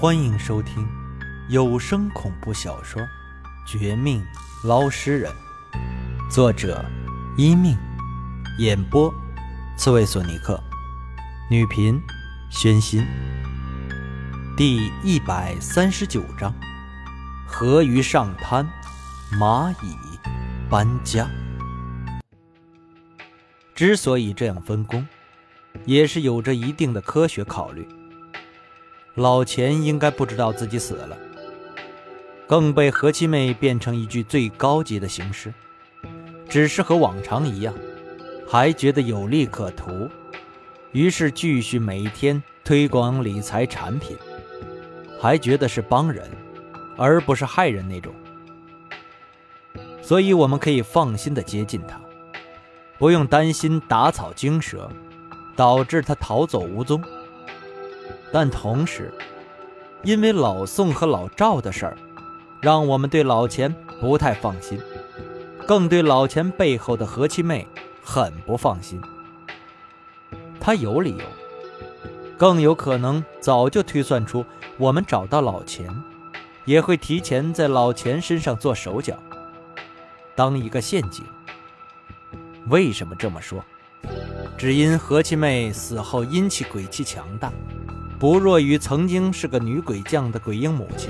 欢迎收听有声恐怖小说《绝命捞尸人》，作者：一命，演播：刺猬索尼克，女频：宣心。第一百三十九章：河鱼上滩，蚂蚁搬家。之所以这样分工，也是有着一定的科学考虑。老钱应该不知道自己死了，更被何七妹变成一具最高级的行尸，只是和往常一样，还觉得有利可图，于是继续每天推广理财产品，还觉得是帮人，而不是害人那种，所以我们可以放心的接近他。不用担心打草惊蛇，导致他逃走无踪。但同时，因为老宋和老赵的事儿，让我们对老钱不太放心，更对老钱背后的何七妹很不放心。他有理由，更有可能早就推算出我们找到老钱，也会提前在老钱身上做手脚，当一个陷阱。为什么这么说？只因何七妹死后阴气鬼气强大，不弱于曾经是个女鬼将的鬼婴母亲，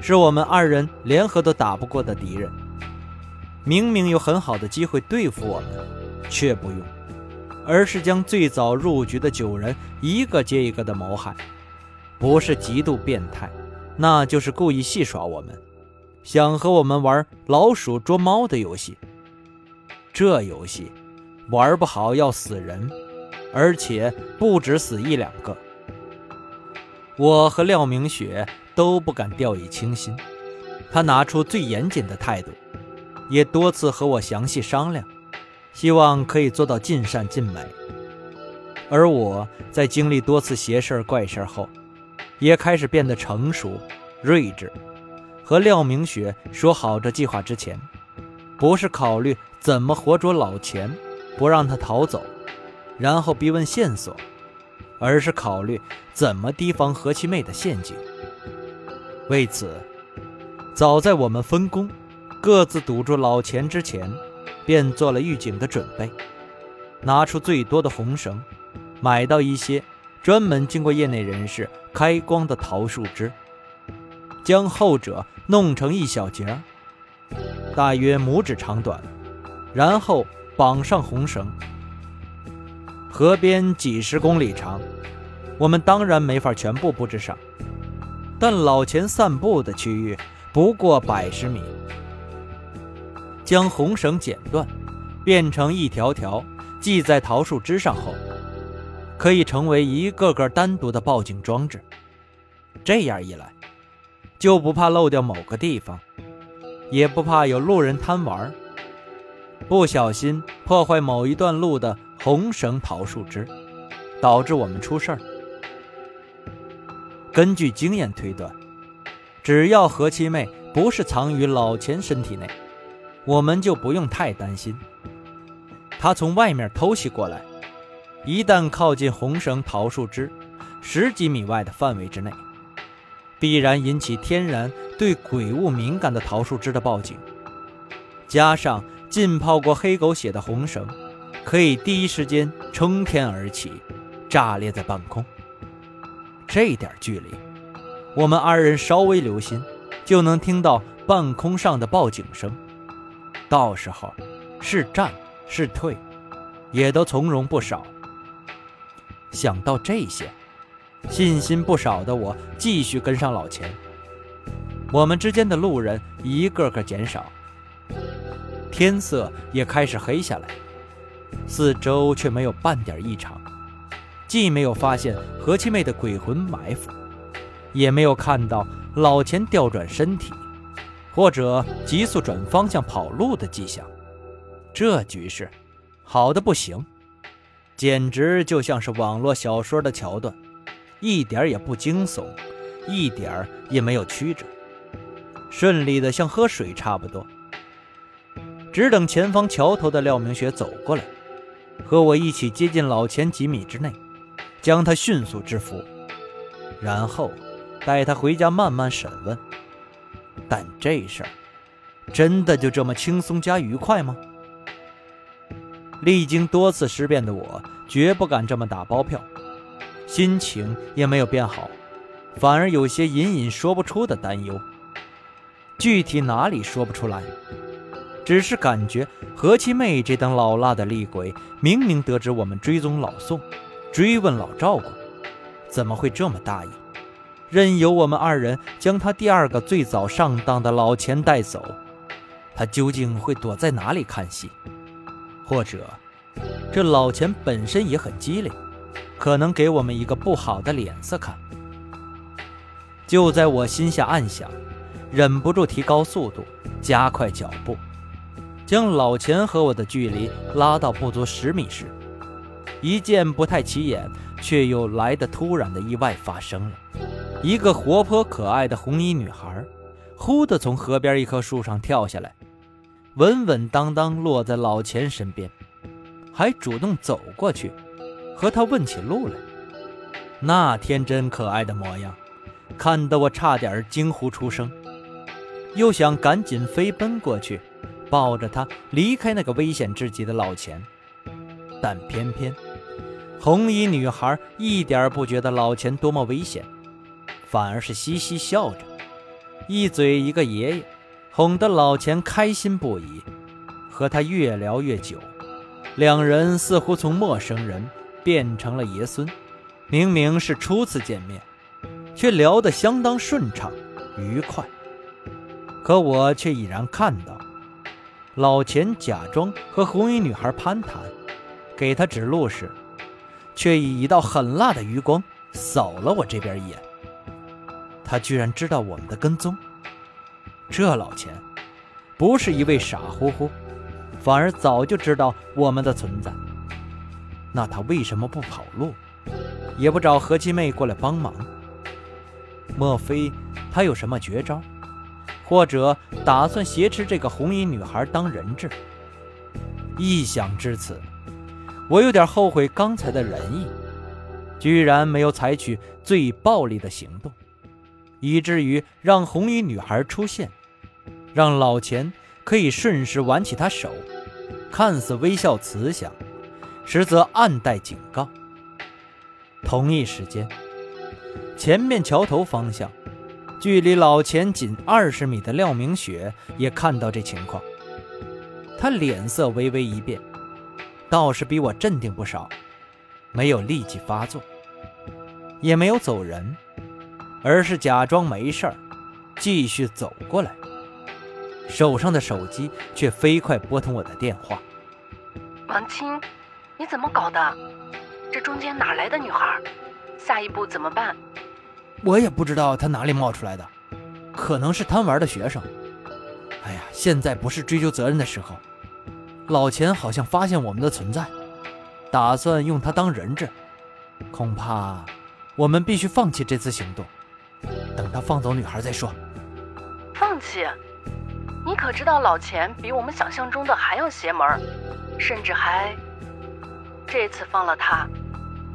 是我们二人联合都打不过的敌人。明明有很好的机会对付我们，却不用，而是将最早入局的九人一个接一个的谋害。不是极度变态，那就是故意戏耍我们，想和我们玩老鼠捉猫的游戏。这游戏玩不好要死人，而且不止死一两个。我和廖明雪都不敢掉以轻心，他拿出最严谨的态度，也多次和我详细商量，希望可以做到尽善尽美。而我在经历多次邪事怪事后，也开始变得成熟、睿智。和廖明雪说好这计划之前，不是考虑。怎么活捉老钱，不让他逃走，然后逼问线索，而是考虑怎么提防何其妹的陷阱。为此，早在我们分工，各自堵住老钱之前，便做了预警的准备，拿出最多的红绳，买到一些专门经过业内人士开光的桃树枝，将后者弄成一小节，大约拇指长短。然后绑上红绳。河边几十公里长，我们当然没法全部布置上，但老钱散步的区域不过百十米。将红绳剪断，变成一条条系在桃树枝上后，可以成为一个个单独的报警装置。这样一来，就不怕漏掉某个地方，也不怕有路人贪玩。不小心破坏某一段路的红绳桃树枝，导致我们出事儿。根据经验推断，只要何七妹不是藏于老钱身体内，我们就不用太担心。他从外面偷袭过来，一旦靠近红绳桃树枝十几米外的范围之内，必然引起天然对鬼物敏感的桃树枝的报警，加上。浸泡过黑狗血的红绳，可以第一时间冲天而起，炸裂在半空。这点距离，我们二人稍微留心，就能听到半空上的报警声。到时候，是战是退，也都从容不少。想到这些，信心不少的我继续跟上老钱。我们之间的路人一个个减少。天色也开始黑下来，四周却没有半点异常，既没有发现何七妹的鬼魂埋伏，也没有看到老钱调转身体，或者急速转方向跑路的迹象。这局势好的不行，简直就像是网络小说的桥段，一点也不惊悚，一点也没有曲折，顺利的像喝水差不多。只等前方桥头的廖明雪走过来，和我一起接近老钱几米之内，将他迅速制服，然后带他回家慢慢审问。但这事儿真的就这么轻松加愉快吗？历经多次尸变的我，绝不敢这么打包票，心情也没有变好，反而有些隐隐说不出的担忧。具体哪里说不出来，只是感觉何七妹这等老辣的厉鬼，明明得知我们追踪老宋，追问老赵过，怎么会这么大意，任由我们二人将他第二个最早上当的老钱带走？他究竟会躲在哪里看戏？或者，这老钱本身也很机灵，可能给我们一个不好的脸色看。就在我心下暗想，忍不住提高速度，加快脚步，将老钱和我的距离拉到不足十米时，一件不太起眼却又来得突然的意外发生了：一个活泼可爱的红衣女孩，忽地从河边一棵树上跳下来。稳稳当当落在老钱身边，还主动走过去，和他问起路来。那天真可爱的模样，看得我差点惊呼出声，又想赶紧飞奔过去，抱着他离开那个危险至极的老钱。但偏偏红衣女孩一点不觉得老钱多么危险，反而是嘻嘻笑着，一嘴一个爷爷。哄得老钱开心不已，和他越聊越久，两人似乎从陌生人变成了爷孙。明明是初次见面，却聊得相当顺畅愉快。可我却已然看到，老钱假装和红衣女孩攀谈，给他指路时，却以一道狠辣的余光扫了我这边一眼。他居然知道我们的跟踪。这老钱，不是一位傻乎乎，反而早就知道我们的存在。那他为什么不跑路，也不找何七妹过来帮忙？莫非他有什么绝招，或者打算挟持这个红衣女孩当人质？一想至此，我有点后悔刚才的仁义，居然没有采取最暴力的行动，以至于让红衣女孩出现。让老钱可以顺势挽起她手，看似微笑慈祥，实则暗带警告。同一时间，前面桥头方向，距离老钱仅二十米的廖明雪也看到这情况，他脸色微微一变，倒是比我镇定不少，没有立即发作，也没有走人，而是假装没事儿，继续走过来。手上的手机却飞快拨通我的电话。王青，你怎么搞的？这中间哪来的女孩？下一步怎么办？我也不知道他哪里冒出来的，可能是贪玩的学生。哎呀，现在不是追究责任的时候。老钱好像发现我们的存在，打算用他当人质。恐怕我们必须放弃这次行动，等他放走女孩再说。放弃？你可知道老钱比我们想象中的还要邪门，甚至还……这次放了他，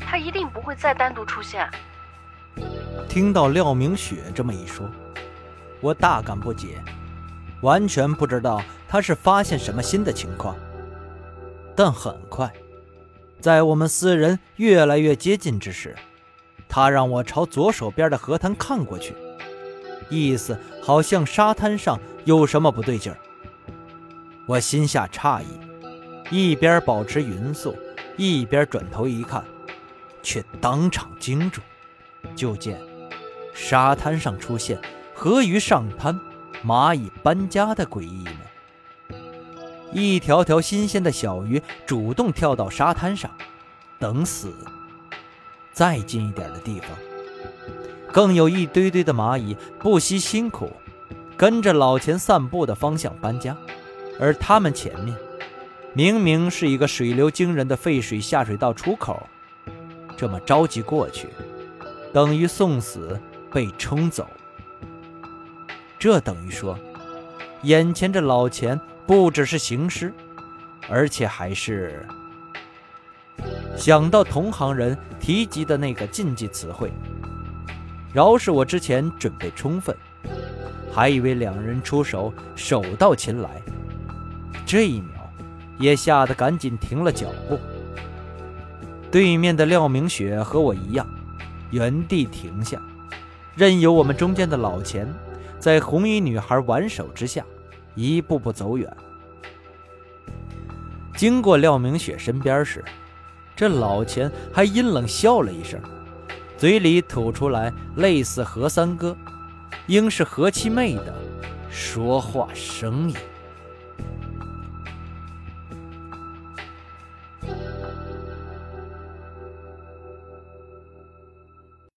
他一定不会再单独出现。听到廖明雪这么一说，我大感不解，完全不知道他是发现什么新的情况。但很快，在我们四人越来越接近之时，他让我朝左手边的河滩看过去。意思好像沙滩上有什么不对劲儿，我心下诧异，一边保持匀速，一边转头一看，却当场惊住。就见沙滩上出现河鱼上滩、蚂蚁搬家的诡异一幕。一条条新鲜的小鱼主动跳到沙滩上，等死。再近一点的地方。更有一堆堆的蚂蚁不惜辛苦，跟着老钱散步的方向搬家，而他们前面明明是一个水流惊人的废水下水道出口，这么着急过去，等于送死被冲走。这等于说，眼前这老钱不只是行尸，而且还是……想到同行人提及的那个禁忌词汇。饶是我之前准备充分，还以为两人出手手到擒来，这一秒也吓得赶紧停了脚步。对面的廖明雪和我一样，原地停下，任由我们中间的老钱在红衣女孩挽手之下，一步步走远。经过廖明雪身边时，这老钱还阴冷笑了一声。嘴里吐出来类似何三哥，应是何七妹的说话声音。